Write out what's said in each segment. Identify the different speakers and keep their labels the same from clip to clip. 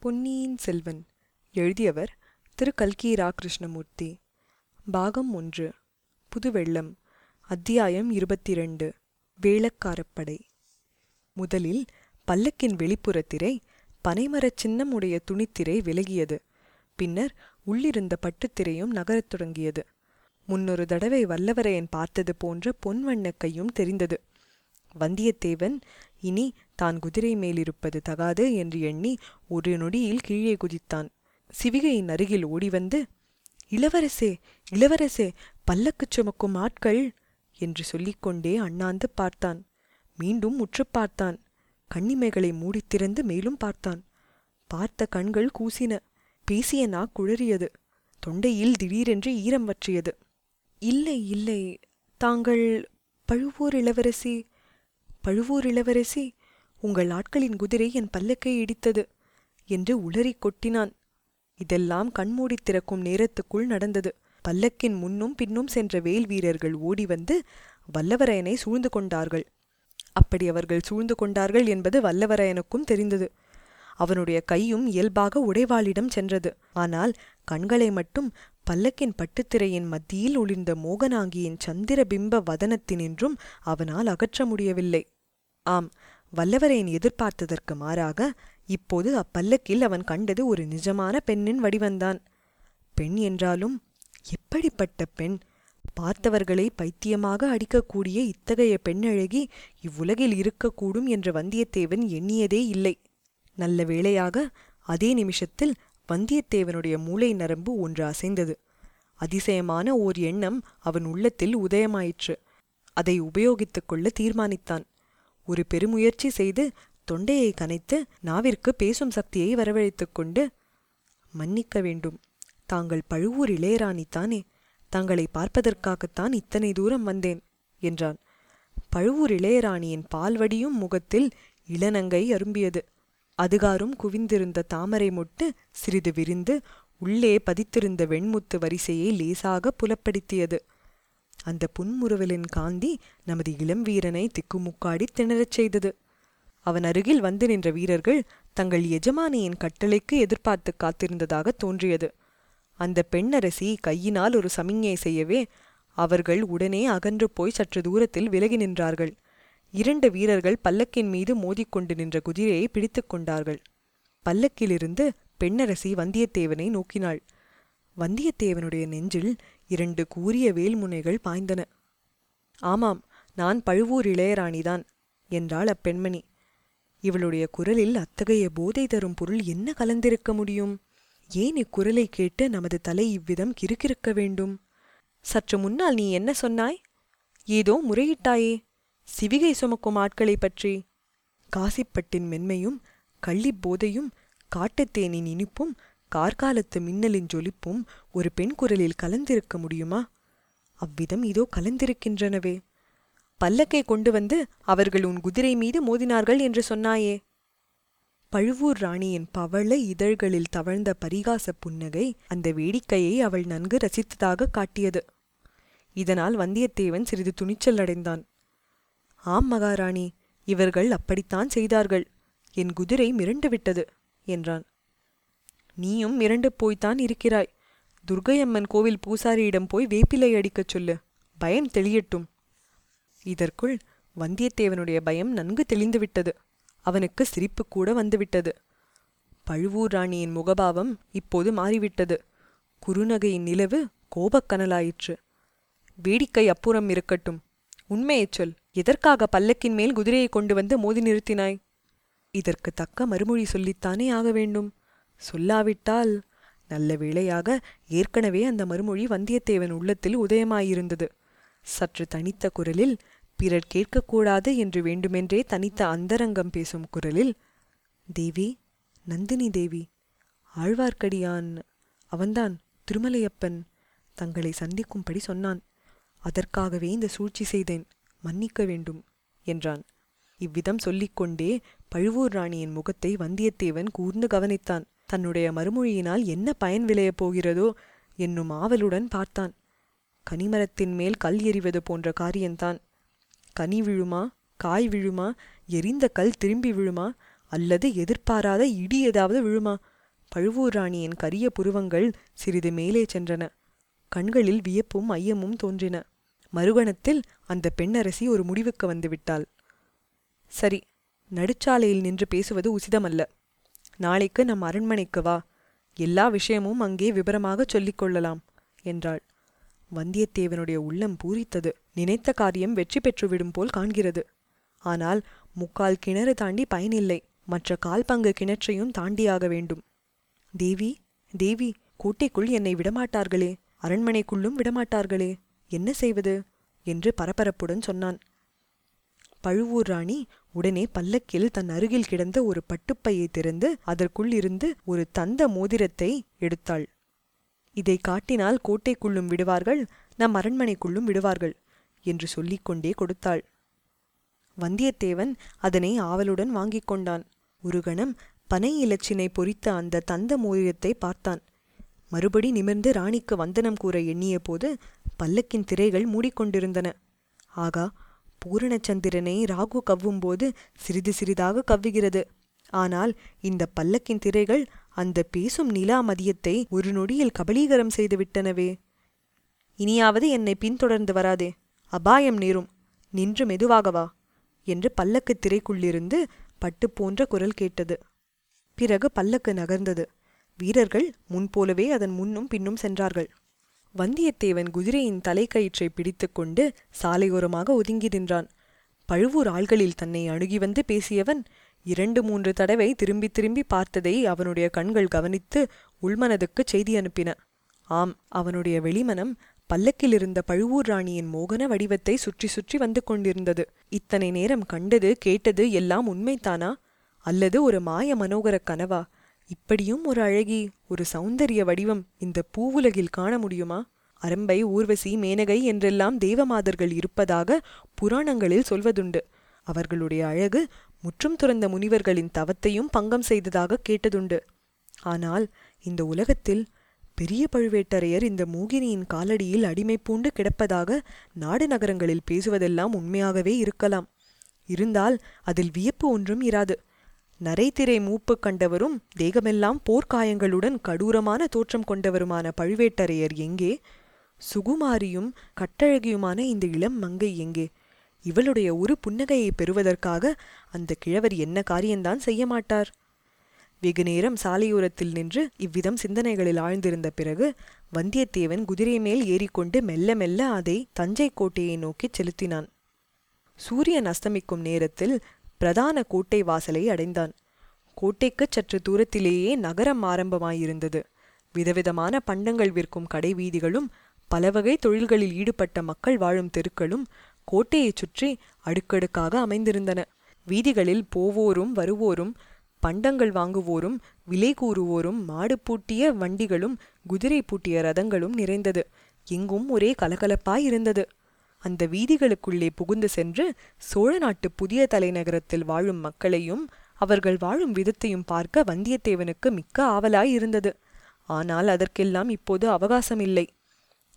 Speaker 1: பொன்னியின் செல்வன். எழுதியவர் திரு. கல்கி ரா கிருஷ்ணமூர்த்தி பாகம் ஒன்று. புதுவெள்ளம். அத்தியாயம் இருபத்தி இரண்டு வேளக்காரப்படை. முதலில் பல்லக்கின் வெளிப்புற திரை பனைமரச் சின்னம் உடைய துணித்திரை விலகியது. பின்னர் உள்ளிருந்த பட்டுத்திரையும் நகரத் தொடங்கியது. முன்னொரு தடவை வல்லவரையன் பார்த்தது போன்ற பொன்வண்ண கையும் தெரிந்தது. வந்தியத்தேவன் இனி தான் குதிரை மேலிருப்பது தகாது என்று எண்ணி ஒரு நொடியில் கீழே குதித்தான். சிவிகையின் அருகில் ஓடிவந்து இளவரசே இளவரசே பல்லக்குச் சுமக்கும் ஆட்கள் என்று சொல்லிக்கொண்டே அண்ணாந்து பார்த்தான். மீண்டும் உற்று பார்த்தான். கண்ணிமைகளை மூடித் திறந்து மேலும் பார்த்தான். பார்த்த கண்கள் கூசின. பேசிய நா குழறியது. தொண்டையில் திடீரென்று ஈரம் வற்றியது. இல்லை இல்லை தாங்கள் பழுவூர் இளவரசி பழுவூர் இளவரசி உங்கள் ஆட்களின் குதிரை என் பல்லக்கை இடித்தது என்று உளறிக் கொட்டினான். இதெல்லாம் கண்மூடி திறக்கும் நேரத்துக்குள் நடந்தது. பல்லக்கின் முன்னும் பின்னும் சென்ற வேல் வீரர்கள் ஓடி வந்து வல்லவரையனை சூழ்ந்து கொண்டார்கள். அப்படி அவர்கள் சூழ்ந்து கொண்டார்கள் என்பது வல்லவரையனுக்கும் தெரிந்தது. அவனுடைய கையும் இயல்பாக உடைவாளிடம் சென்றது. ஆனால் கண்களை மட்டும் பல்லக்கின் பட்டுத்திரையின் மத்தியில் ஒளிர்ந்த மோகனாங்கியின் சந்திர பிம்ப வதனத்தினின்றும் அவனால் அகற்ற முடியவில்லை. ஆம் வல்லவரையன் எதிர்பார்த்ததற்கு மாறாக இப்போது அப்பல்லக்கில் அவன் கண்டது ஒரு நிஜமான பெண்ணின் வடிவந்தான் பெண் என்றாலும் எப்படிப்பட்ட பெண்? பார்த்தவர்களை பைத்தியமாக அடிக்கக்கூடிய இத்தகைய பெண்ணழகி இவ்வுலகில் இருக்கக்கூடும் என்ற வந்தியத்தேவன் எண்ணியதே இல்லை. நல்ல வேளையாக அதே நிமிஷத்தில் வந்தியத்தேவனுடைய மூளை நரம்பு ஒன்று அசைந்தது. அதிசயமான ஓர் எண்ணம் அவன் உள்ளத்தில் உதயமாயிற்று. அதை உபயோகித்துக் கொள்ள தீர்மானித்தான். ஒரு பெருமுயற்சி செய்து தொண்டையை கனைத்து நாவிற்கு பேசும் சக்தியை வரவழைத்துக் கொண்டு மன்னிக்க வேண்டும். தாங்கள் பழுவூர் இளையராணி தானே தங்களை பார்ப்பதற்காகத்தான் இத்தனை தூரம் வந்தேன் என்றான். பழுவூர் இளையராணியின் பால்வடியும் முகத்தில் இளநங்கை அரும்பியது. அதுகாரும் குவிந்திருந்த தாமரை மொட்டு சிறிது விரிந்து உள்ளே பதித்திருந்த வெண்முத்து வரிசையை லேசாக புலப்படுத்தியது. அந்த புன்முறுவலின் காந்தி நமது இளம் வீரனை திக்குமுக்காடி திணறச் செய்தது. அவன் அருகில் வந்து நின்ற வீரர்கள் தங்கள் எஜமானியின் கட்டளைக்கு எதிர்பார்த்து காத்திருந்ததாக தோன்றியது. அந்த பெண்ணரசி கையினால் ஒரு சமிஞ்ஞை செய்யவே அவர்கள் உடனே அகன்று போய் சற்று தூரத்தில் விலகி நின்றார்கள். இரண்டு வீரர்கள் பல்லக்கின் மீது மோதிக்கொண்டு நின்ற குதிரையை பிடித்து கொண்டார்கள். பல்லக்கிலிருந்து பெண்ணரசி வந்தியத்தேவனை நோக்கினாள். வந்தியத்தேவனுடைய நெஞ்சில் இரண்டு கூரிய வேல்முனைகள் பாய்ந்தன. ஆமாம் நான் பழுவூர் இளையராணிதான் என்றாள் அப்பெண்மணி. இவளுடைய குரலில் அத்தகைய போதை தரும் பொருள் என்ன கலந்திருக்க முடியும்? ஏன் இக்குரலை கேட்டு நமது தலை இவ்விதம் கிறுக்கிறுக்க வேண்டும்? சற்று முன்னால் நீ என்ன சொன்னாய்? ஏதோ முறையிட்டாயே சிவிகை சுமக்கும் ஆட்களை பற்றி. காசிப்பட்டின் மென்மையும் கள்ளிப் போதையும் காட்டுத்தேனின் இனிப்பும் கார்காலத்து மின்னலின் ஜொலிப்பும் ஒரு பெண் குரலில் கலந்திருக்க முடியுமா? அவ்விதம் இதோ கலந்திருக்கின்றனவே. பல்லக்கை கொண்டு வந்து அவர்கள் உன் குதிரை மீது மோதினார்கள் என்று சொன்னாயே. பழுவூர் ராணியின் பவள இதழ்களில் தவழ்ந்த பரிகாச புன்னகை அந்த வேடிக்கையை அவள் நன்கு ரசித்ததாக காட்டியது. இதனால் வந்தியத்தேவன் சிறிது துணிச்சல் அடைந்தான். ஆம் மகாராணி இவர்கள் அப்படித்தான் செய்தார்கள். என் குதிரை மிரண்டு விட்டது என்றான். நீயும் மிரண்டு போய்த்தான் இருக்கிறாய். துர்க்கையம்மன் கோவில் பூசாரியிடம் போய் வேப்பிலை அடிக்கச் சொல்லு. பயம் தெளியட்டும். இதற்குள் வந்தியத்தேவனுடைய பயம் நன்கு தெளிந்துவிட்டது. அவனுக்கு சிரிப்பு கூட வந்துவிட்டது. பழுவூர் ராணியின் முகபாவம் இப்போது மாறிவிட்டது. குறுநகையின் நிலவு கோபக்கனலாயிற்று. வேடிக்கை அப்புறம் இருக்கட்டும். உண்மையைச் சொல். எதற்காக பல்லக்கின் மேல் குதிரையை கொண்டு வந்து மோதி நிறுத்தினாய்? இதற்கு தக்க மறுமொழி சொல்லித்தானே ஆக வேண்டும். சொல்லாவிட்டால் நல்ல வேளையாக ஏற்கனவே அந்த மறுமொழி வந்தியத்தேவன் உள்ளத்தில் உதயமாயிருந்தது. சற்று தனித்த குரலில் பிறர் கேட்கக்கூடாது என்று வேண்டுமென்றே தனித்த அந்தரங்கம் பேசும் குரலில் தேவி நந்தினி தேவி ஆழ்வார்க்கடியான் அவன்தான் திருமலையப்பன் தங்களை சந்திக்கும்படி சொன்னான். அதற்காகவே இந்த சூழ்ச்சி செய்தேன் மன்னிக்க வேண்டும் என்றான். இவ்விதம் சொல்லிக்கொண்டே பழுவூர் ராணியின் முகத்தை வந்தியத்தேவன் கூர்ந்து கவனித்தான். தன்னுடைய மறுமொழியினால் என்ன பயன் விளையப் போகிறதோ என்னும் ஆவலுடன் பார்த்தான். கனிமரத்தின் மேல் கல் எறிவது போன்ற காரியந்தான் கனி விழுமா காய் விழுமா எரிந்த கல் திரும்பி விழுமா அல்லது எதிர்பாராத இடி ஏதாவது விழுமா? பழுவூர் ராணியின் கரிய புருவங்கள் சிறிது மேலே சென்றன. கண்களில் வியப்பும் ஐயமும் தோன்றின. மறுகணத்தில் அந்த பெண்ணரசி ஒரு முடிவுக்கு வந்துவிட்டாள். சரி நடுச்சாலையில் நின்று பேசுவது உசிதமல்ல. நாளைக்கு நம் அரண்மனைக்கு வா. எல்லா விஷயமும் அங்கே விபரமாகச் சொல்லிக் கொள்ளலாம் என்றாள். வந்தியத்தேவனுடைய உள்ளம் பூரித்தது. நினைத்த காரியம் வெற்றி பெற்றுவிடும் போல் காண்கிறது. ஆனால் முக்கால் கிணறு தாண்டி பயனில்லை. மற்ற கால் பங்கு கிணற்றையும் தாண்டியாக வேண்டும். தேவி தேவி கோட்டைக்குள் என்னை விடமாட்டார்களே. அரண்மனைக்குள்ளும் விடமாட்டார்களே. என்ன செய்வது? என்று பரபரப்புடன் சொன்னான். பழுவூர் ராணி உடனே பல்லக்கில் தன் அருகில் கிடந்த ஒரு பட்டுப்பையை திறந்து அதற்குள் இருந்து ஒரு தந்த மோதிரத்தை எடுத்தாள். இதை காட்டினால் கோட்டைக்குள்ளும் விடுவார்கள் நம் அரண்மனைக்குள்ளும் விடுவார்கள் என்று சொல்லிக்கொண்டே கொடுத்தாள். வந்தியத்தேவன் அதனை ஆவலுடன் வாங்கிக் கொண்டான். ஒரு கணம் பனை இலச்சினை பொறித்த அந்த தந்த மோதிரத்தை பார்த்தான். மறுபடி நிமிர்ந்து ராணிக்கு வந்தனம் கூற எண்ணிய போது பல்லக்கின் திரைகள் மூடிக்கொண்டிருந்தன. ஆகா பூரணச்சந்திரனை ராகு கவ்வும்போது சிறிது சிறிதாக கவ்வுகிறது. ஆனால் இந்த பல்லக்கின் திரைகள் அந்த பேசும் நிலா மதியத்தை ஒரு நொடியில் கபலீகரம் செய்துவிட்டனவே. இனியாவது என்னை பின்தொடர்ந்து வராதே. அபாயம் நேரும். நின்று மெதுவாகவா என்று பல்லக்கு திரைக்குள்ளிருந்து பட்டு போன்ற குரல் கேட்டது. பிறகு பல்லக்கு நகர்ந்தது. வீரர்கள் முன்போலவே அதன் முன்னும் பின்னும் சென்றார்கள். வந்தியத்தேவன் குதிரையின் தலைக்கயிற்றை பிடித்துக்கொண்டு சாலையோரமாக ஒதுங்கி நின்றான். பழுவூர் ஆள்களில் தன்னை அணுகி வந்து பேசியவன் இரண்டு மூன்று தடவை திரும்பி திரும்பி பார்த்ததை அவனுடைய கண்கள் கவனித்து உள்மனதுக்குச் செய்தி அனுப்பின. ஆம் அவனுடைய வெளிமனம் பல்லக்கில் இருந்த பழுவூர் ராணியின் மோகன வடிவத்தை சுற்றி சுற்றி வந்து கொண்டிருந்தது. இத்தனை நேரம் கண்டது கேட்டது எல்லாம் உண்மைத்தானா அல்லது ஒரு மாய மனோகர கனவா? இப்படியும் ஒரு அழகி ஒரு சௌந்தரிய வடிவம் இந்த பூவுலகில் காண முடியுமா? அரம்பை ஊர்வசி மேனகை என்றெல்லாம் தேவமாதர்கள் இருப்பதாக புராணங்களில் சொல்வதுண்டு. அவர்களுடைய அழகு முற்றும் துறந்த முனிவர்களின் தவத்தையும் பங்கம் செய்ததாக கேட்டதுண்டு. ஆனால் இந்த உலகத்தில் பெரிய பழுவேட்டரையர் இந்த மூகினியின் காலடியில் அடிமை பூண்டு கிடப்பதாக நாடு நகரங்களில் பேசுவதெல்லாம் உண்மையாகவே இருக்கலாம். இருந்தால் அதில் வியப்பு ஒன்றும் இராது. நரைத்திரை மூப்பு கண்டவரும் தேகமெல்லாம் போர்க்காயங்களுடன் கடூரமான தோற்றம் கொண்டவருமான பழுவேட்டரையர் எங்கே? சுகுமாரியும் கட்டழகியுமான இந்த இளம் மங்கை எங்கே? இவளுடைய ஒரு புன்னகையை பெறுவதற்காக அந்த கிழவர் என்ன காரியம்தான் செய்ய மாட்டார்? வெகு நேரம் சாலையோரத்தில் நின்று இவ்விதம் சிந்தனைகளில் ஆழ்ந்திருந்த பிறகு வந்தியத்தேவன் குதிரை மேல் ஏறிக்கொண்டு மெல்ல மெல்ல அதை தஞ்சை கோட்டையை நோக்கிச் செலுத்தினான். சூரியன் அஸ்தமிக்கும் நேரத்தில் பிரதான கோட்டை வாசலை அடைந்தான். கோட்டைக்குச் சற்று தூரத்திலேயே நகரம் ஆரம்பமாயிருந்தது. விதவிதமான பண்டங்கள் விற்கும் கடை வீதிகளும் பலவகை தொழில்களில் ஈடுபட்ட மக்கள் வாழும் தெருக்களும் கோட்டையைச் சுற்றி அடுக்கடுக்காக அமைந்திருந்தன. வீதிகளில் போவோரும் வருவோரும் பண்டங்கள் வாங்குவோரும் விலை கூறுவோரும் மாடு பூட்டிய வண்டிகளும் குதிரை பூட்டிய ரதங்களும் நிறைந்தது. எங்கும் ஒரே கலகலப்பாய் இருந்தது அந்த வீதிகளுக்குள்ளே புகுந்து சென்று சோழ நாட்டு புதிய தலைநகரத்தில் வாழும் மக்களையும் அவர்கள் வாழும் விதத்தையும் பார்க்க வந்தியத்தேவனுக்கு மிக்க ஆவலாய் இருந்தது ஆனால் அதற்கெல்லாம் இப்போது அவகாசம் இல்லை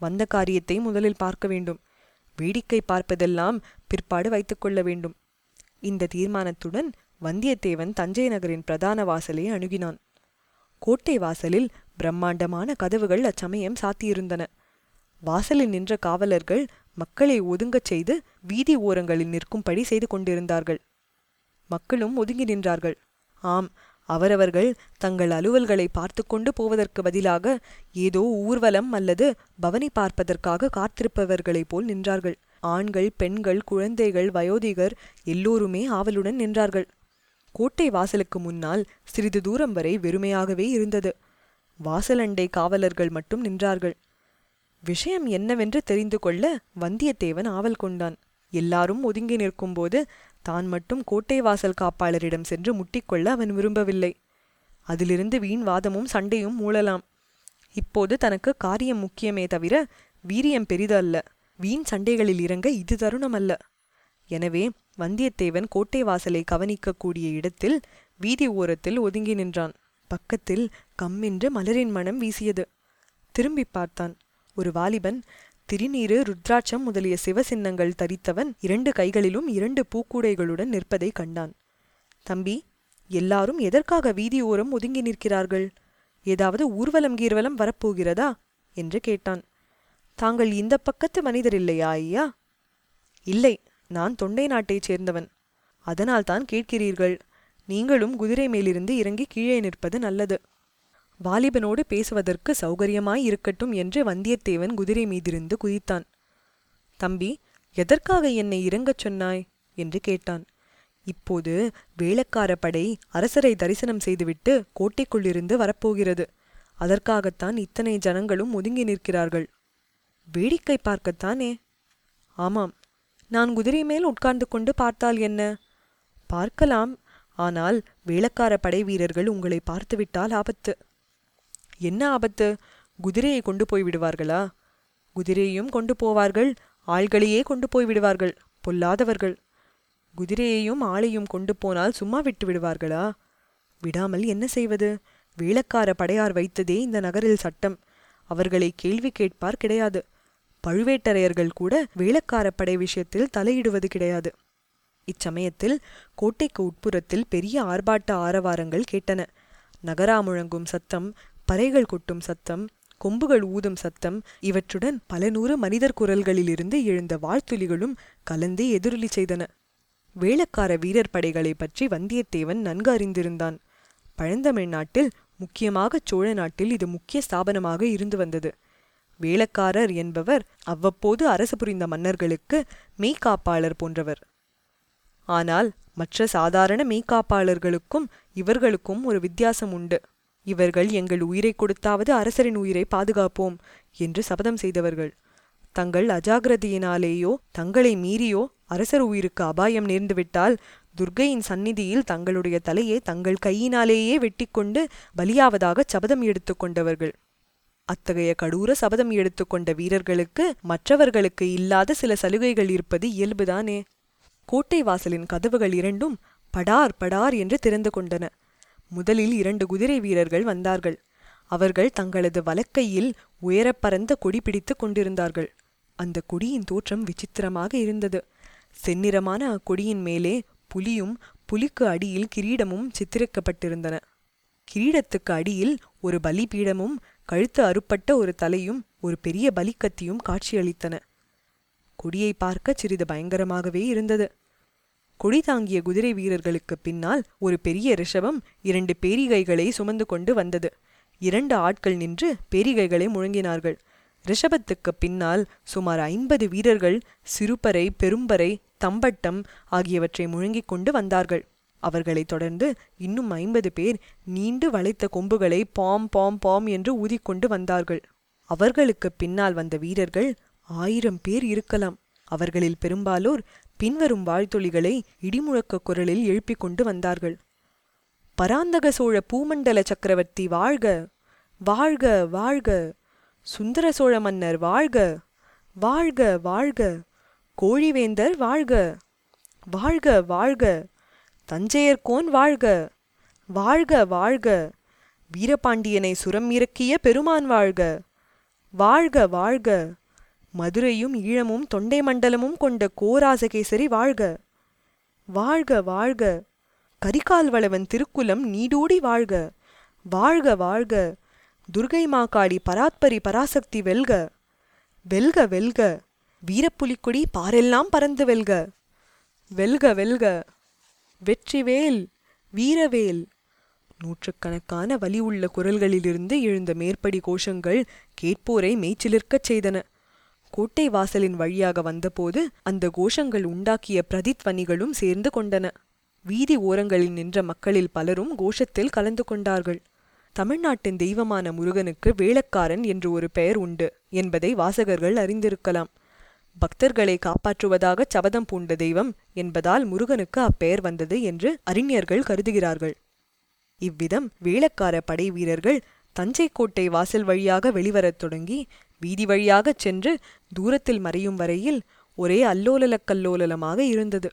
Speaker 1: வந்த காரியத்தை முதலில் பார்க்க வேண்டும். வேடிக்கை பார்ப்பதெல்லாம் பிற்பாடு வைத்துக்கொள்ள வேண்டும். இந்த தீர்மானத்துடன் வந்தியத்தேவன் தஞ்சை நகரின் பிரதான வாசலை அணுகினான். கோட்டை வாசலில் பிரம்மாண்டமான கதவுகள் அச்சமயம் சாத்தியிருந்தன. வாசலில் நின்ற காவலர்கள் மக்களை ஒதுங்கச் செய்து வீதி ஓரங்களில் நிற்கும்படி செய்து கொண்டிருந்தார்கள். மக்களும் ஒதுங்கி நின்றார்கள். ஆம் அவரவர்கள் தங்கள் அலுவல்களை பார்த்து கொண்டு போவதற்கு பதிலாக ஏதோ ஊர்வலம் அல்லது பவனி பார்ப்பதற்காக காத்திருப்பவர்களைப் போல் நின்றார்கள். ஆண்கள் பெண்கள் குழந்தைகள் வயோதிகர் எல்லோருமே ஆவலுடன் நின்றார்கள். கோட்டை வாசலுக்கு முன்னால் சிறிது தூரம் வரை வெறுமையாகவே இருந்தது. வாசலண்டை காவலர்கள் மட்டும் நின்றார்கள். விஷயம் என்னவென்று தெரிந்து கொள்ள வந்தியத்தேவன் ஆவல் கொண்டான். எல்லாரும் ஒதுங்கி நிற்கும்போது தான் மட்டும் கோட்டை வாசல் காப்பாளரிடம் சென்று முட்டிக்கொள்ள அவன் விரும்பவில்லை. அதிலிருந்து வீண் வாதமும் சண்டையும் மூழலாம் இப்போது தனக்கு காரியம் முக்கியமே தவிர வீரியம் பெரிது அல்ல வீண் சண்டைகளில் இறங்க இது தருணம் அல்ல எனவே வந்தியத்தேவன் கோட்டை வாசலை கவனிக்கக்கூடிய இடத்தில் வீதி ஓரத்தில் ஒதுங்கி நின்றான். பக்கத்தில் கம்மென்று மலரின் மனம் வீசியது. திரும்பி பார்த்தான். ஒரு வாலிபன் திருநீறு ருத்ராட்சம் முதலிய சிவசின்னங்கள் தரித்தவன் இரண்டு கைகளிலும் இரண்டு பூக்கூடைகளுடன் நிற்பதை கண்டான். தம்பி எல்லாரும் எதற்காக வீதி ஓரம் ஒதுங்கி நிற்கிறார்கள்? ஏதாவது ஊர்வலம் கீர்வலம் வரப்போகிறதா? என்று கேட்டான். தாங்கள் இந்த பக்கத்து மனிதர் இல்லையா ஐயா? இல்லை நான் தொண்டை நாட்டைச் சேர்ந்தவன். அதனால்தான் கேட்கிறீர்கள். நீங்களும் குதிரை மேலிருந்து இறங்கி கீழே நிற்பது நல்லது. வாலிபனோடு பேசுவதற்கு சௌகரியமாய் இருக்கட்டும் என்று வந்தியத்தேவன் குதிரை மீதிருந்து குதித்தான். தம்பி எதற்காக என்னை இறங்கச் சொன்னாய்? என்று கேட்டான். இப்போது வேளக்கார படை அரசரை தரிசனம் செய்துவிட்டு கோட்டைக்குள்ளிருந்து வரப்போகிறது. அதற்காகத்தான் இத்தனை ஜனங்களும் ஒதுங்கி நிற்கிறார்கள். வேடிக்கை பார்க்கத்தானே? ஆமாம். நான் குதிரை மேல் உட்கார்ந்து கொண்டு பார்த்தால் என்ன? பார்க்கலாம். ஆனால் வேளக்கார படை வீரர்கள் உங்களை பார்த்துவிட்டால் ஆபத்து. என்ன ஆபத்து? குதிரையை கொண்டு போய் விடுவார்களா? குதிரையையும் கொண்டு போவார்கள் ஆள்களையே கொண்டு போய் விடுவார்கள் பொல்லாதவர்கள். குதிரையையும் ஆளையும் கொண்டு போனால் சும்மா விட்டு விடுவார்களா? விடாமல் என்ன செய்வது? வேளக்கார படையார் வைத்ததே இந்த நகரில் சட்டம். அவர்களை கேள்வி கேட்பார் கிடையாது. பழுவேட்டரையர்கள் கூட வேளக்கார படை விஷயத்தில் தலையிடுவது கிடையாது. இச்சமயத்தில் கோட்டைக்கு உட்புறத்தில் பெரிய ஆர்ப்பாட்ட ஆரவாரங்கள் கேட்டன. நகரா முழங்கும் சத்தம் பறைகள் கொட்டும் சத்தம் கொம்புகள் ஊதும் சத்தம் இவற்றுடன் பல நூறு மனிதர் குரல்களிலிருந்து எழுந்த வாழ்த்துளிகளும் கலந்தே எதிரொலி செய்தன. வேளக்கார வீரர் படைகளை பற்றி வந்தியத்தேவன் நன்கு அறிந்திருந்தான். பழந்தமிழ் நாட்டில் முக்கியமாக சோழ நாட்டில் இது முக்கிய ஸ்தாபனமாக இருந்து வந்தது. வேளக்காரர் என்பவர் அவ்வப்போது அரசு புரிந்த மன்னர்களுக்கு மெய்காப்பாளர் போன்றவர். ஆனால் மற்ற சாதாரண மெய்காப்பாளர்களுக்கும் இவர்களுக்கும் ஒரு வித்தியாசம் உண்டு. இவர்கள் எங்கள் உயிரை கொடுத்தாவது அரசரின் உயிரை பாதுகாப்போம் என்று சபதம் செய்தவர்கள். தங்கள் அஜாகிரதையினாலேயோ தங்களை மீறியோ அரசர் உயிருக்கு அபாயம் நேர்ந்துவிட்டால் துர்க்கையின் சந்நிதியில் தங்களுடைய தலையை தங்கள் கையினாலேயே வெட்டிக்கொண்டு பலியாவதாக சபதம் எடுத்துக்கொண்டவர்கள் அத்தகைய கடூர சபதம் எடுத்துக்கொண்ட வீரர்களுக்கு மற்றவர்களுக்கு இல்லாத சில சலுகைகள் இருப்பது இயல்புதானே? கோட்டை வாசலின் கதவுகள் இரண்டும் படார் படார் என்று திறந்து கொண்டன. முதலில் இரண்டு குதிரை வீரர்கள் வந்தார்கள். அவர்கள் தங்களது வலக்கையில் உயரப் பறந்த கொடி பிடித்துக் கொண்டிருந்தார்கள். அந்த கொடியின் தோற்றம் விசித்திரமாக இருந்தது. செந்நிறமான அக்கொடியின் மேலே புலியும் புலிக்கு அடியில் கிரீடமும் சித்திரிக்கப்பட்டிருந்தன. கிரீடத்துக்கு அடியில் ஒரு பலிபீடமும் கழுத்து அறுப்பட்ட ஒரு தலையும் ஒரு பெரிய பலிக்கத்தியும் காட்சியளித்தன. கொடியை பார்க்க சிறிது பயங்கரமாகவே இருந்தது. கொடி தாங்கிய குதிரை வீரர்களுக்கு பின்னால் ஒரு பெரிய ரிஷபம் இரண்டு பேரிகைகளை சுமந்து கொண்டு வந்தது. இரண்டு ஆட்கள் நின்று பேரிகைகளை முழங்கினார்கள். ரிஷபத்துக்கு பின்னால் சுமார் ஐம்பது வீரர்கள் சிறுபறை பெரும்பறை தம்பட்டம் ஆகியவற்றை முழங்கிக் கொண்டு வந்தார்கள். அவர்களைத் தொடர்ந்து இன்னும் ஐம்பது பேர் நீண்டு வளைத்த கொம்புகளை பாம் பாம் பாம் என்று ஊதிக்கொண்டு வந்தார்கள். அவர்களுக்கு பின்னால் வந்த வீரர்கள் ஆயிரம் பேர் இருக்கலாம். அவர்களில் பெரும்பாலோர் பின்வரும் வாழ்த்தொழிகளை இடிமுழக்க குரலில் எழுப்பிக் கொண்டு வந்தார்கள். பராந்தக சோழ பூமண்டல சக்கரவர்த்தி வாழ்க வாழ்க வாழ்க. சுந்தர சோழ மன்னர் வாழ்க வாழ்க வாழ்க. கோழிவேந்தர் வாழ்க வாழ்க வாழ்க. தஞ்சையர்கோன் வாழ்க வாழ்க வாழ்க. வீரபாண்டியனை சுரம் இறக்கிய பெருமான் வாழ்க வாழ்க வாழ்க. மதுரையும் ஈழமும் தொண்டை மண்டலமும் கொண்ட கோராசகேசரி வாழ்க. வாழ்க வாழ்க. கரிகால் வளவன் திருக்குலம் நீடூடி வாழ்க. வாழ்க வாழ்க. துர்கை மாகாளி பராத்பரி பராசக்தி வெல்க. வெல்க வெல்க. வீரப்புலிக்கொடி பாரெல்லாம் பறந்து வெல்க. வெல்க வெல்க. வெற்றிவேல் வீரவேல். நூற்றுக்கணக்கான வலி உள்ள குரல்களிலிருந்து எழுந்த மேற்படி கோஷங்கள் கேட்போரை மேய்ச்சிலிருக்கச் செய்தன. கோட்டை வாசலின் வழியாக வந்தபோது அந்த கோஷங்கள் உண்டாக்கிய பிரதித்வனிகளும் சேர்ந்து கொண்டன. வீதி ஓரங்களில் நின்ற மக்களில் பலரும் கோஷத்தில் கலந்து கொண்டார்கள். தமிழ்நாட்டின் தெய்வமான முருகனுக்கு வேளக்காரன் என்று ஒரு பெயர் உண்டு என்பதை வாசகர்கள் அறிந்திருக்கலாம். பக்தர்களை காப்பாற்றுவதாக சபதம் பூண்ட தெய்வம் என்பதால் முருகனுக்கு அப்பெயர் வந்தது என்று அறிஞர்கள் கருதுகிறார்கள். இவ்விதம் வேளக்கார படை வீரர்கள் தஞ்சை கோட்டை வாசல் வழியாக வெளிவரத் தொடங்கி வீதி வழியாகச் சென்று தூரத்தில் மறையும் வரையில் ஒரே அல்லோலலக் கல்லோலலமாக இருந்தது.